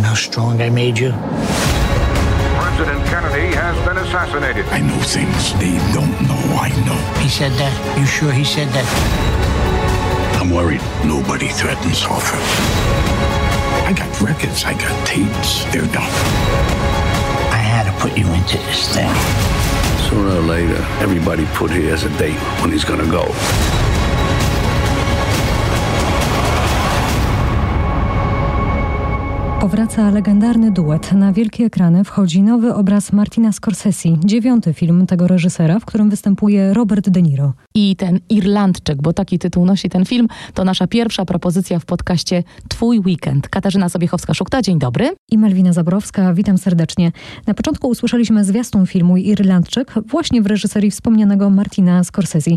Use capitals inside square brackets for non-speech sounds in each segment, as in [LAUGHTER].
know how strong I made you? President Kennedy has been assassinated. I know things they don't know I know. He said that? You sure he said that? I'm worried. Nobody threatens Hoffa. I got records, I got tapes. They're done. I had to put you into this thing. Sooner or later, everybody put here as a date when he's gonna go. Powraca legendarny duet. Na wielkie ekrany wchodzi nowy obraz Martina Scorsese, dziewiąty film tego reżysera, w którym występuje Robert De Niro. I ten Irlandczyk, bo taki tytuł nosi ten film, to nasza pierwsza propozycja w podcaście Twój Weekend. Katarzyna Sobiechowska-Szukta, dzień dobry. I Malwina Zaborowska, witam serdecznie. Na początku usłyszeliśmy zwiastun filmu Irlandczyk, właśnie w reżyserii wspomnianego Martina Scorsese.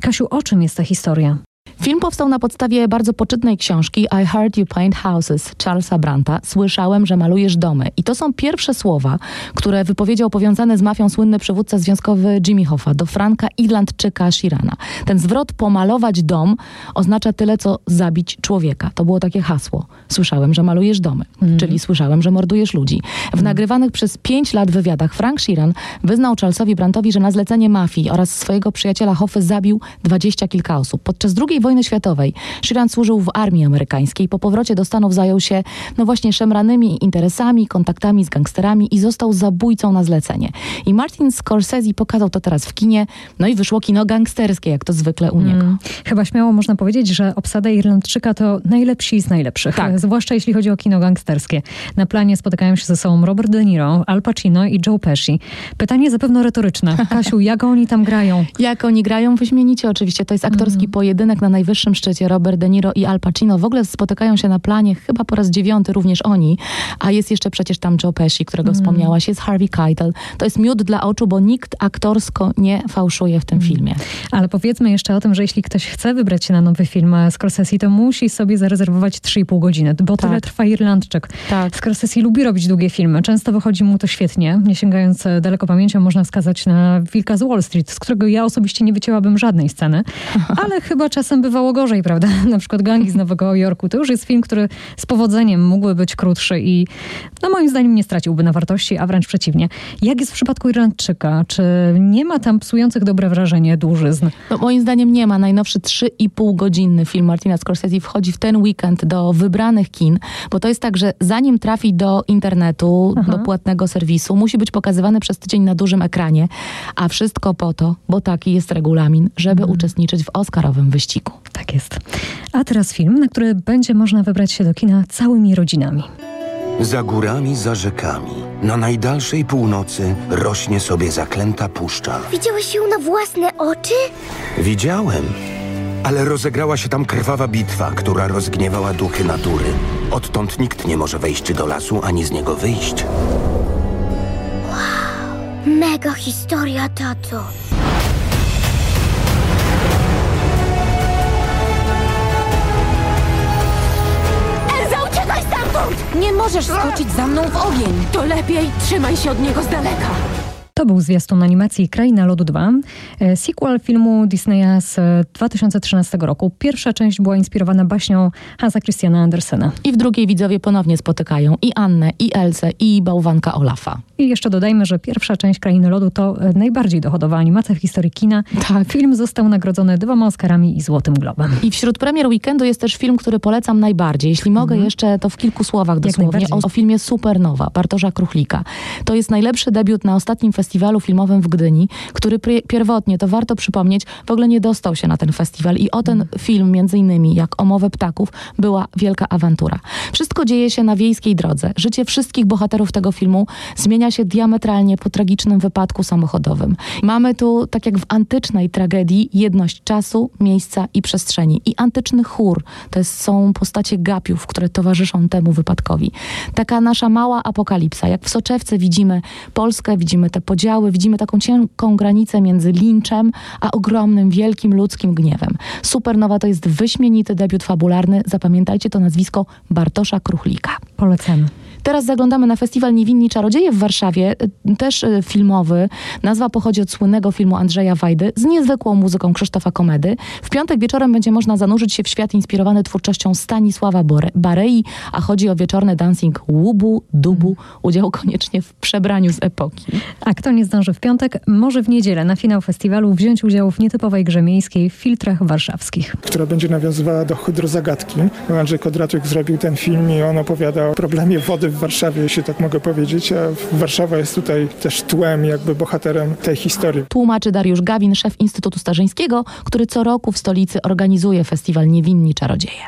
Kasiu, o czym jest ta historia? Film powstał na podstawie bardzo poczytnej książki I Heard You Paint Houses Charlesa Branta. Słyszałem, że malujesz domy. I to są pierwsze słowa, które wypowiedział powiązany z mafią słynny przywódca związkowy Jimmy Hoffa do Franka Irlandczyka Shirana. Ten zwrot pomalować dom oznacza tyle, co zabić człowieka. To było takie hasło. Słyszałem, że malujesz domy, mm. czyli słyszałem, że mordujesz ludzi. W mm. nagrywanych przez pięć lat wywiadach Frank Sheeran wyznał Charlesowi Brantowi, że na zlecenie mafii oraz swojego przyjaciela Hoffy zabił dwadzieścia kilka osób. Podczas II wojny światowej Sheeran służył w armii amerykańskiej. Po powrocie do Stanów zajął się, no właśnie, szemranymi interesami, kontaktami z gangsterami i został zabójcą na zlecenie. I Martin Scorsese pokazał to teraz w kinie, no i wyszło kino gangsterskie, jak to zwykle u niego. Hmm. Chyba śmiało można powiedzieć, że obsada Irlandczyka to najlepsi z najlepszych. Tak. Zwłaszcza jeśli chodzi o kino gangsterskie. Na planie spotykają się ze sobą Robert De Niro, Al Pacino i Joe Pesci. Pytanie zapewne retoryczne. Kasiu, jak oni tam grają? [LAUGHS] Jak oni grają? Wyśmienicie oczywiście. To jest aktorski mm. pojedynek na najwyższym szczycie. Robert De Niro i Al Pacino w ogóle spotykają się na planie chyba po raz dziewiąty również oni. A jest jeszcze przecież tam Joe Pesci, którego mm. wspomniałaś. Jest Harvey Keitel. To jest miód dla oczu, bo nikt aktorsko nie fałszuje w tym mm. filmie. Ale powiedzmy jeszcze o tym, że jeśli ktoś chce wybrać się na nowy film Scorsese, to musi sobie zarezerwować 3,5 godziny, bo tak. tyle trwa Irlandczyk. Tak. Scorsese lubi robić długie filmy. Często wychodzi mu to świetnie. Nie sięgając daleko pamięcią, można wskazać na Wilka z Wall Street, z którego ja osobiście nie wycięłabym żadnej sceny. [LAUGHS] Ale chyba czasem bywało gorzej, prawda? [LAUGHS] Na przykład Gangi z Nowego Jorku. To już jest film, który z powodzeniem mógłby być krótszy i no moim zdaniem nie straciłby na wartości, a wręcz przeciwnie. Jak jest w przypadku Irlandczyka? Czy nie ma tam psujących dobre wrażenie dłużyzn? No, moim zdaniem nie ma. Najnowszy 3,5 godzinny film Martina Scorsese wchodzi w ten weekend do wybranych kin, bo to jest tak, że zanim trafi do internetu, Aha. do płatnego serwisu, musi być pokazywany przez tydzień na dużym ekranie, a wszystko po to, bo taki jest regulamin, żeby hmm. uczestniczyć w Oscarowym wyścigu. Tak jest. A teraz film, na który będzie można wybrać się do kina całymi rodzinami. Za górami, za rzekami, na najdalszej północy rośnie sobie zaklęta puszcza. Widziałeś ją na własne oczy? Widziałem, ale rozegrała się tam krwawa bitwa, która rozgniewała duchy natury. Odtąd nikt nie może wejść do lasu ani z niego wyjść. Wow, mega historia, tato. Możesz skoczyć za mną w ogień. To lepiej trzymaj się od niego z daleka. To był zwiastun animacji Kraina Lodu 2, e, sequel filmu Disneya z 2013 roku. Pierwsza część była inspirowana baśnią Hansa Christiana Andersena. I w drugiej widzowie ponownie spotykają i Annę, i Elsę, i bałwanka Olafa. I jeszcze dodajmy, że pierwsza część Krainy Lodu to e, najbardziej dochodowa animacja w historii kina. Tak. Film został nagrodzony dwoma Oscarami i Złotym Globem. I wśród premier weekendu jest też film, który polecam najbardziej. Jeśli mogę mhm. jeszcze, to w kilku słowach dosłownie. O, o filmie Supernowa Bartosza Kruchlika. To jest najlepszy debiut na ostatnim festiwalu filmowym w Gdyni, który pierwotnie, to warto przypomnieć, w ogóle nie dostał się na ten festiwal. I o ten film, między innymi, jak o mowę ptaków, była wielka awantura. Wszystko dzieje się na wiejskiej drodze. Życie wszystkich bohaterów tego filmu zmienia się diametralnie po tragicznym wypadku samochodowym. Mamy tu, tak jak w antycznej tragedii, jedność czasu, miejsca i przestrzeni. I antyczny chór to jest, są postacie gapiów, które towarzyszą temu wypadkowi. Taka nasza mała apokalipsa. Jak w soczewce widzimy Polskę, widzimy te podziały, widzimy taką cienką granicę między linczem, a ogromnym, wielkim ludzkim gniewem. Supernowa to jest wyśmienity debiut fabularny. Zapamiętajcie to nazwisko Bartosza Kruchlika. Polecamy. Teraz zaglądamy na festiwal Niewinni Czarodzieje w Warszawie, też filmowy. Nazwa pochodzi od słynnego filmu Andrzeja Wajdy z niezwykłą muzyką Krzysztofa Komedy. W piątek wieczorem będzie można zanurzyć się w świat inspirowany twórczością Stanisława Barei, a chodzi o wieczorny dancing łubu, dubu, udział koniecznie w przebraniu z epoki. A kto nie zdąży w piątek, może w niedzielę na finał festiwalu wziąć udział w nietypowej grze miejskiej w filtrach warszawskich. Która będzie nawiązywała do hydrozagadki. Andrzej Kodratek zrobił ten film i on opowiada o problemie wody w Warszawie, jeśli tak mogę powiedzieć, a Warszawa jest tutaj też tłem, jakby bohaterem tej historii. Tłumaczy Dariusz Gawin, szef Instytutu Starzyńskiego, który co roku w stolicy organizuje festiwal Niewinni Czarodzieje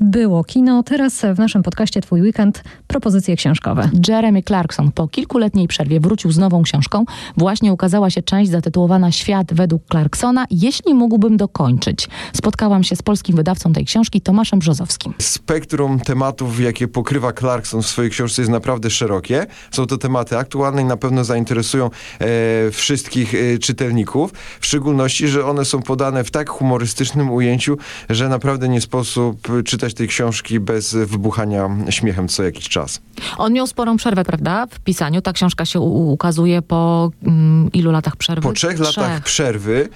było kino. Teraz w naszym podcaście Twój Weekend propozycje książkowe. Jeremy Clarkson po kilkuletniej przerwie wrócił z nową książką. Właśnie ukazała się część zatytułowana Świat według Clarksona. Jeśli mógłbym dokończyć. Spotkałam się z polskim wydawcą tej książki, Tomaszem Brzozowskim. Spektrum tematów, jakie pokrywa Clarkson w swojej książce jest naprawdę szerokie. Są to tematy aktualne i na pewno zainteresują e, wszystkich e, czytelników. W szczególności, że one są podane w tak humorystycznym ujęciu, że naprawdę nie sposób czytać tej książki bez wybuchania śmiechem co jakiś czas. On miał sporą przerwę, prawda, w pisaniu. Ta książka się ukazuje po mm, ilu latach przerwy? Po trzech, trzech. latach przerwy,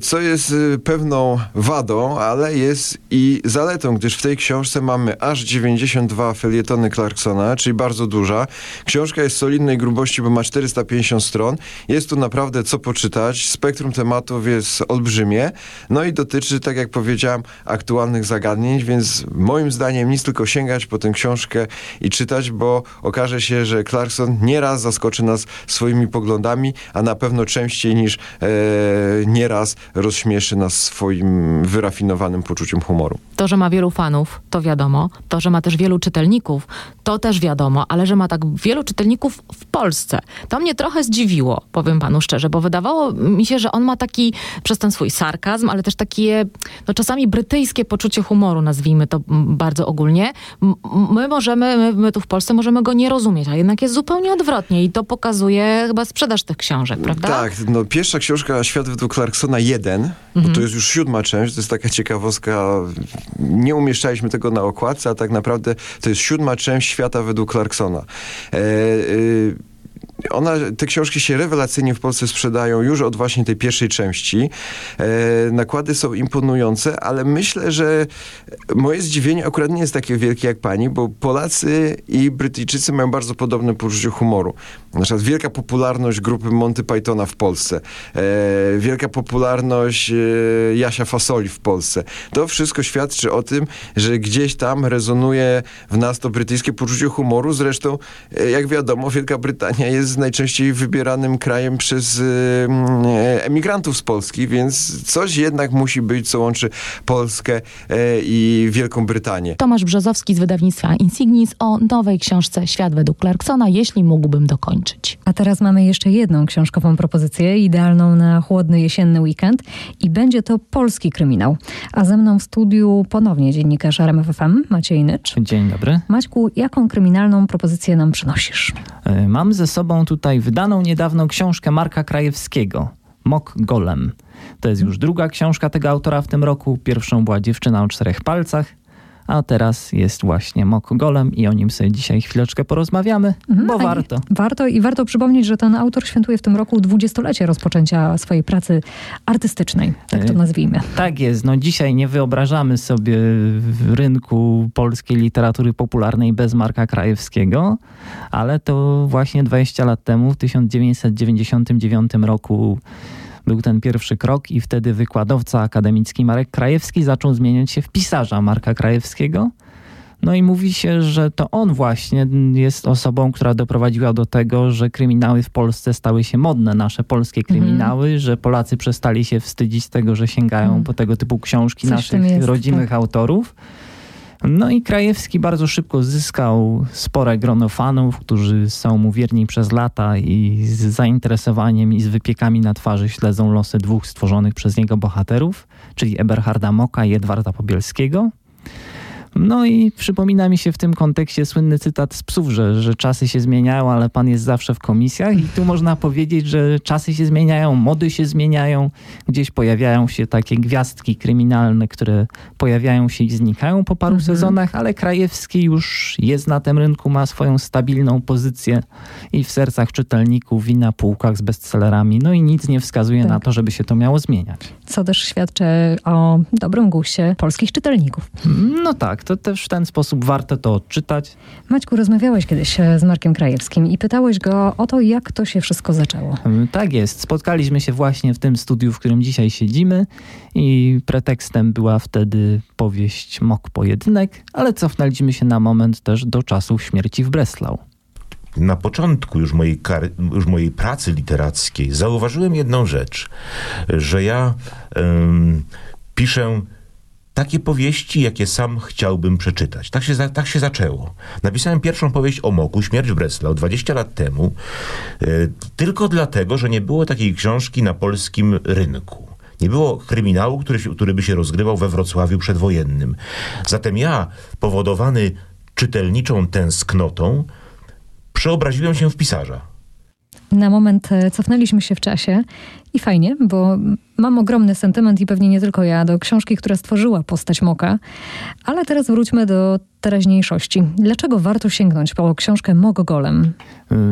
co jest e, pewną wadą, ale jest i zaletą, gdyż w tej książce mamy aż 92 felietony Clarksona, czyli bardzo duża. Książka jest solidnej grubości, bo ma 450 stron. Jest tu naprawdę co poczytać. Spektrum tematów jest olbrzymie. No i dotyczy, tak jak powiedziałem, aktualnych zagadnień, więc moim zdaniem nic tylko sięgać po tę książkę i czytać, bo okaże się, że Clarkson nieraz zaskoczy nas swoimi poglądami, a na pewno częściej niż e, nieraz rozśmieszy nas swoim wyrafinowanym poczuciem humoru. To, że ma wielu fanów, to wiadomo. To, że ma też wielu czytelników, to też wiadomo, ale że ma tak wielu czytelników w Polsce, to mnie trochę zdziwiło, powiem panu szczerze, bo wydawało mi się, że on ma taki, przez ten swój sarkazm, ale też takie, no czasami brytyjskie poczucie humoru, nazwijmy to bardzo ogólnie. My możemy, my, my, tu w Polsce możemy go nie rozumieć, a jednak jest zupełnie odwrotnie i to pokazuje chyba sprzedaż tych książek, prawda? Tak, no pierwsza książka Świat według Clarksona 1, mhm. bo to jest już siódma część, to jest taka ciekawostka, nie umieszczaliśmy tego na okładce, a tak naprawdę to jest siódma część Świata według Clarksona. E, e, ona, te książki się rewelacyjnie w Polsce sprzedają już od właśnie tej pierwszej części. E, nakłady są imponujące, ale myślę, że moje zdziwienie akurat nie jest takie wielkie jak pani, bo Polacy i Brytyjczycy mają bardzo podobne poczucie humoru. Na przykład wielka popularność grupy Monty Pythona w Polsce, e, wielka popularność e, Jasia Fasoli w Polsce. To wszystko świadczy o tym, że gdzieś tam rezonuje w nas to brytyjskie poczucie humoru. Zresztą, e, jak wiadomo, Wielka Brytania jest najczęściej wybieranym krajem przez e, emigrantów z Polski, więc coś jednak musi być, co łączy Polskę e, i Wielką Brytanię. Tomasz Brzozowski z wydawnictwa Insignis o nowej książce Świat według Clarksona, jeśli mógłbym dokończyć. A teraz mamy jeszcze jedną książkową propozycję, idealną na chłodny jesienny weekend i będzie to polski kryminał. A ze mną w studiu ponownie dziennikarz RMFFM Maciej Nycz. Dzień dobry. Maćku, jaką kryminalną propozycję nam przynosisz? E, mam ze sobą tutaj wydaną niedawno książkę Marka Krajewskiego, Mok Golem. To jest już druga książka tego autora w tym roku. Pierwszą była Dziewczyna o czterech palcach, a teraz jest właśnie Mok Golem i o nim sobie dzisiaj chwileczkę porozmawiamy, mhm, bo warto. Warto i warto przypomnieć, że ten autor świętuje w tym roku dwudziestolecie rozpoczęcia swojej pracy artystycznej, tak to e, nazwijmy. Tak jest. No dzisiaj nie wyobrażamy sobie rynku polskiej literatury popularnej bez Marka Krajewskiego, ale to właśnie 20 lat temu, w 1999 roku był ten pierwszy krok i wtedy wykładowca akademicki Marek Krajewski zaczął zmieniać się w pisarza Marka Krajewskiego. No i mówi się, że to on właśnie jest osobą, która doprowadziła do tego, że kryminały w Polsce stały się modne, nasze polskie mhm. kryminały, mm. że Polacy przestali się wstydzić z tego, że sięgają mm. po tego typu książki Coś naszych jest, rodzimych tak. autorów. No i Krajewski bardzo szybko zyskał spore grono fanów, którzy są mu wierni przez lata i z zainteresowaniem i z wypiekami na twarzy śledzą losy dwóch stworzonych przez niego bohaterów, czyli Eberharda Moka i Edwarda Pobielskiego. No i przypomina mi się w tym kontekście słynny cytat z psów, że, że czasy się zmieniają, ale pan jest zawsze w komisjach i tu można powiedzieć, że czasy się zmieniają, mody się zmieniają, gdzieś pojawiają się takie gwiazdki kryminalne, które pojawiają się i znikają po paru mhm. sezonach, ale Krajewski już jest na tym rynku, ma swoją stabilną pozycję i w sercach czytelników i na półkach z bestsellerami, no i nic nie wskazuje tak. na to, żeby się to miało zmieniać. Co też świadczy o dobrym guście polskich czytelników. No tak, to też w ten sposób warto to odczytać. Maćku, rozmawiałeś kiedyś e, z Markiem Krajewskim i pytałeś go o to, jak to się wszystko zaczęło. Mm, tak jest. Spotkaliśmy się właśnie w tym studiu, w którym dzisiaj siedzimy i pretekstem była wtedy powieść Mok Pojedynek, ale cofnęliśmy się na moment też do czasów śmierci w Breslau na początku już mojej, już mojej pracy literackiej zauważyłem jedną rzecz, że ja um, piszę takie powieści, jakie sam chciałbym przeczytać. Tak się, tak się zaczęło. Napisałem pierwszą powieść o Moku, Śmierć Breslau, 20 lat temu, y, tylko dlatego, że nie było takiej książki na polskim rynku. Nie było kryminału, który, który by się rozgrywał we Wrocławiu przedwojennym. Zatem ja, powodowany czytelniczą tęsknotą, przeobraziłem się w pisarza. Na moment e, cofnęliśmy się w czasie i fajnie, bo mam ogromny sentyment i pewnie nie tylko ja do książki, która stworzyła postać Moka. Ale teraz wróćmy do teraźniejszości. Dlaczego warto sięgnąć po książkę Mok Golem?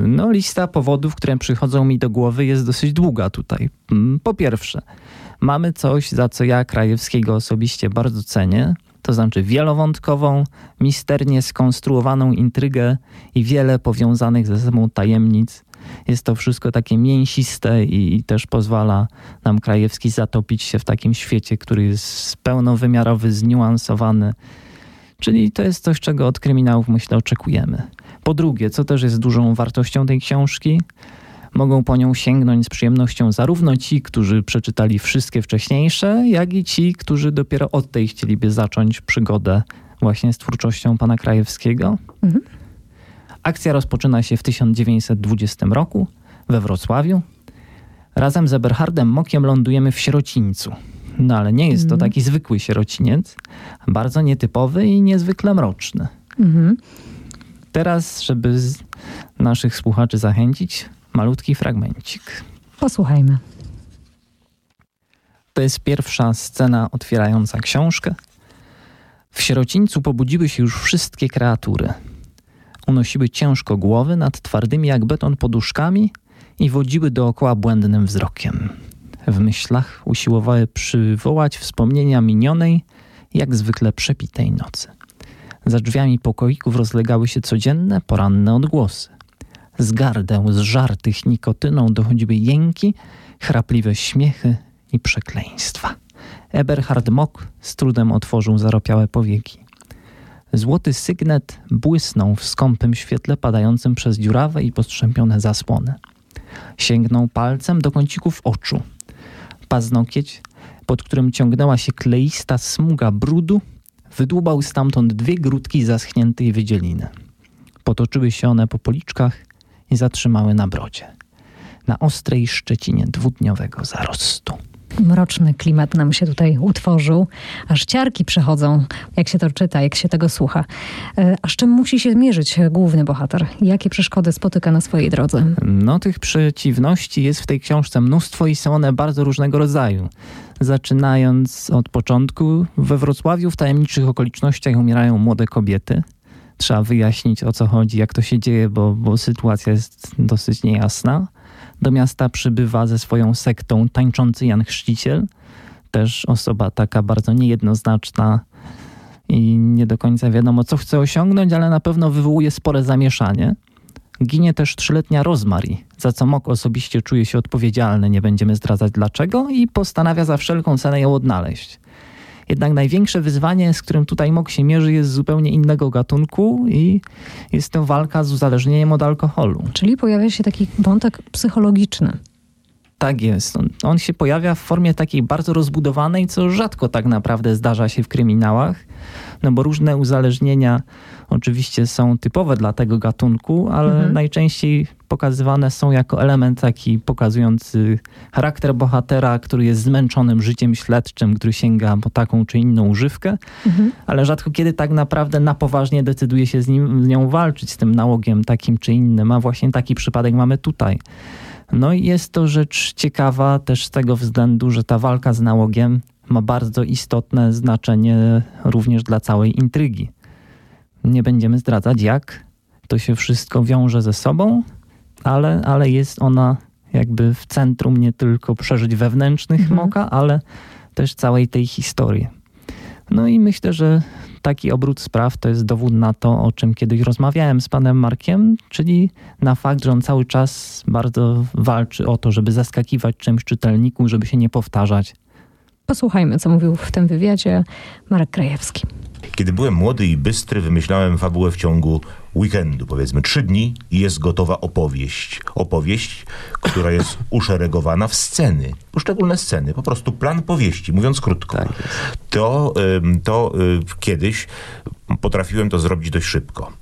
No, lista powodów, które przychodzą mi do głowy jest dosyć długa tutaj. Mm, po pierwsze, mamy coś, za co ja Krajewskiego osobiście bardzo cenię, to znaczy wielowątkową, misternie skonstruowaną intrygę i wiele powiązanych ze sobą tajemnic. Jest to wszystko takie mięsiste i, i, też pozwala nam Krajewski zatopić się w takim świecie, który jest pełnowymiarowy, zniuansowany. Czyli to jest coś, czego od kryminałów myślę oczekujemy. Po drugie, co też jest dużą wartością tej książki, Mogą po nią sięgnąć z przyjemnością zarówno ci, którzy przeczytali wszystkie wcześniejsze, jak i ci, którzy dopiero od tej chcieliby zacząć przygodę właśnie z twórczością pana Krajewskiego. Mhm. Akcja rozpoczyna się w 1920 roku we Wrocławiu. Razem z Eberhardem Mokiem lądujemy w sierocińcu. No ale nie jest mhm. to taki zwykły sierociniec, bardzo nietypowy i niezwykle mroczny. Mhm. Teraz, żeby naszych słuchaczy zachęcić, malutki fragmencik. Posłuchajmy. To jest pierwsza scena otwierająca książkę. W sierocińcu pobudziły się już wszystkie kreatury. Unosiły ciężko głowy nad twardymi jak beton poduszkami i wodziły dookoła błędnym wzrokiem. W myślach usiłowały przywołać wspomnienia minionej, jak zwykle przepitej nocy. Za drzwiami pokoików rozlegały się codzienne, poranne odgłosy. Z gardeł zżartych nikotyną dochodziły jęki, chrapliwe śmiechy i przekleństwa. Eberhard Mock z trudem otworzył zaropiałe powieki. Złoty sygnet błysnął w skąpym świetle padającym przez dziurawe i postrzępione zasłony. Sięgnął palcem do kącików oczu. Paznokieć, pod którym ciągnęła się kleista smuga brudu, wydłubał stamtąd dwie grudki zaschniętej wydzieliny. Potoczyły się one po policzkach i zatrzymały na brodzie, na ostrej szczecinie dwudniowego zarostu. Mroczny klimat nam się tutaj utworzył, aż ciarki przechodzą, jak się to czyta, jak się tego słucha. E, a z czym musi się zmierzyć główny bohater? Jakie przeszkody spotyka na swojej drodze? No, tych przeciwności jest w tej książce mnóstwo i są one bardzo różnego rodzaju. Zaczynając od początku, we Wrocławiu w tajemniczych okolicznościach umierają młode kobiety trzeba wyjaśnić o co chodzi, jak to się dzieje, bo, bo sytuacja jest dosyć niejasna. Do miasta przybywa ze swoją sektą tańczący Jan Chrzciciel, też osoba taka bardzo niejednoznaczna i nie do końca wiadomo, co chce osiągnąć, ale na pewno wywołuje spore zamieszanie. Ginie też trzyletnia Rosemary, za co Mok osobiście czuje się odpowiedzialny, nie będziemy zdradzać dlaczego i postanawia za wszelką cenę ją odnaleźć. Jednak największe wyzwanie, z którym tutaj MOK się mierzy, jest zupełnie innego gatunku i jest to walka z uzależnieniem od alkoholu. Czyli pojawia się taki wątek psychologiczny. Tak jest. On, on, się pojawia w formie takiej bardzo rozbudowanej, co rzadko tak naprawdę zdarza się w kryminałach. No bo różne uzależnienia oczywiście są typowe dla tego gatunku, ale mhm. najczęściej pokazywane są jako element taki pokazujący charakter bohatera, który jest zmęczonym życiem śledczym, który sięga po taką czy inną używkę, mhm. ale rzadko kiedy tak naprawdę na poważnie decyduje się z, nim, z nią walczyć, z tym nałogiem takim czy innym, a właśnie taki przypadek mamy tutaj. No i jest to rzecz ciekawa też z tego względu, że ta walka z nałogiem ma bardzo istotne znaczenie również dla całej intrygi. Nie będziemy zdradzać jak to się wszystko wiąże ze sobą, ale, ale jest ona jakby w centrum nie tylko przeżyć wewnętrznych mhm. Moka, ale też całej tej historii. No i myślę, że taki obrót spraw to jest dowód na to, o czym kiedyś rozmawiałem z panem Markiem, czyli na fakt, że on cały czas bardzo walczy o to, żeby zaskakiwać czymś czytelniku, żeby się nie powtarzać. Posłuchajmy, co mówił w tym wywiadzie Marek Krajewski. Kiedy byłem młody i bystry, wymyślałem fabułę w ciągu weekendu, powiedzmy trzy dni i jest gotowa opowieść. Opowieść, która jest [LAUGHS] uszeregowana w sceny, poszczególne sceny, po prostu plan powieści, mówiąc krótko. Tak to, to kiedyś potrafiłem to zrobić dość szybko.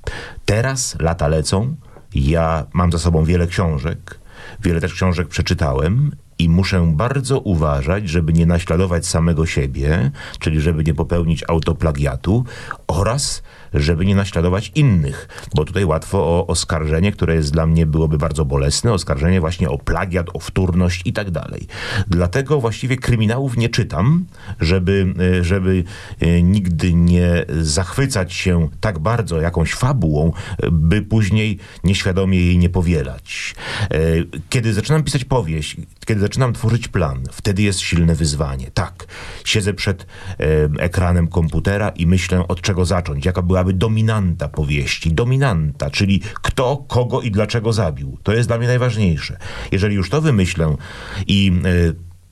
Teraz lata lecą, ja mam za sobą wiele książek, wiele też książek przeczytałem i muszę bardzo uważać, żeby nie naśladować samego siebie, czyli żeby nie popełnić autoplagiatu oraz żeby nie naśladować innych, bo tutaj łatwo o oskarżenie, które jest dla mnie byłoby bardzo bolesne, oskarżenie właśnie o plagiat, o wtórność i tak dalej. Dlatego właściwie kryminałów nie czytam, żeby, e, żeby e, nigdy nie zachwycać się tak bardzo jakąś fabułą, by później nieświadomie jej nie powielać. E, kiedy zaczynam pisać powieść, kiedy zaczynam tworzyć plan, wtedy jest silne wyzwanie. Tak, siedzę przed ekranem komputera i myślę, od czego zacząć, jaka była byłaby dominanta powieści. Dominanta, czyli kto, kogo i dlaczego zabił. To jest dla mnie najważniejsze. Jeżeli już to wymyślę i,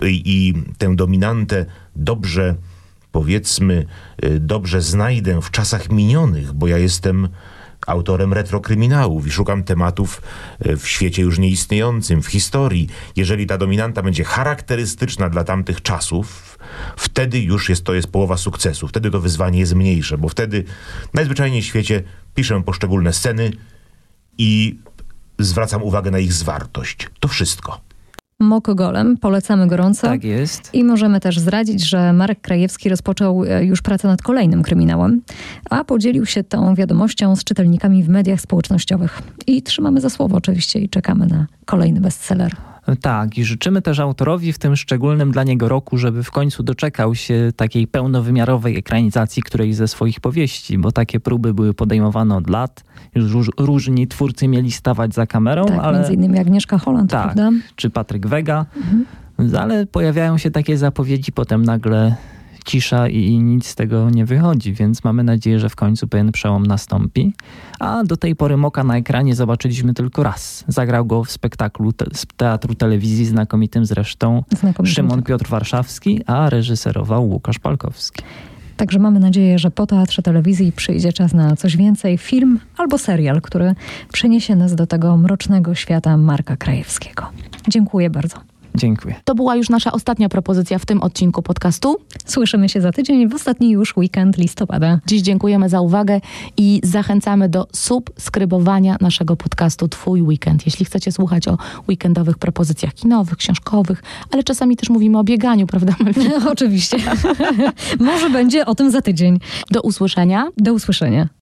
e, i, i tę dominantę dobrze powiedzmy, e, dobrze znajdę w czasach minionych, bo ja jestem autorem retrokryminałów i szukam tematów e, w świecie już nieistniejącym, w historii. Jeżeli ta dominanta będzie charakterystyczna dla tamtych czasów, wtedy już jest to jest połowa sukcesu. Wtedy to wyzwanie jest mniejsze, bo wtedy najzwyczajniej w świecie piszę poszczególne sceny i zwracam uwagę na ich zwartość. To wszystko. Mokogolem. Polecamy gorąco. Tak jest. I możemy też zdradzić, że Marek Krajewski rozpoczął e, już pracę nad kolejnym kryminałem, a podzielił się tą wiadomością z czytelnikami w mediach społecznościowych. I trzymamy za słowo oczywiście i czekamy na kolejny bestseller. Tak, i życzymy też autorowi w tym szczególnym dla niego roku, żeby w końcu doczekał się takiej pełnowymiarowej ekranizacji którejś ze swoich powieści, bo takie próby były podejmowane od lat. Już różni twórcy mieli stawać za kamerą, tak, ale... między innymi Agnieszka Holland, tak, prawda? czy Patryk Wega. Mhm. Ale pojawiają się takie zapowiedzi, potem nagle cisza i nic z tego nie wychodzi, więc mamy nadzieję, że w końcu pewien przełom nastąpi. A do tej pory Moka na ekranie zobaczyliśmy tylko raz. Zagrał go w spektaklu te z Teatru Telewizji, znakomitym zresztą Znakomitym. Szymon Piotr Warszawski, a reżyserował Łukasz Palkowski. Także mamy nadzieję, że po teatrze telewizji przyjdzie czas na coś więcej, film albo serial, który przeniesie nas do tego mrocznego świata Marka Krajewskiego. Dziękuję bardzo. Dziękuję. To była już nasza ostatnia propozycja w tym odcinku podcastu. Słyszymy się za tydzień w ostatni już weekend listopada. Dziś dziękujemy za uwagę i zachęcamy do subskrybowania naszego podcastu Twój Weekend. Jeśli chcecie słuchać o weekendowych propozycjach kinowych, książkowych, ale czasami też mówimy o bieganiu, prawda? No, [LAUGHS] oczywiście. [LAUGHS] Może będzie o tym za tydzień. Do usłyszenia. Do usłyszenia.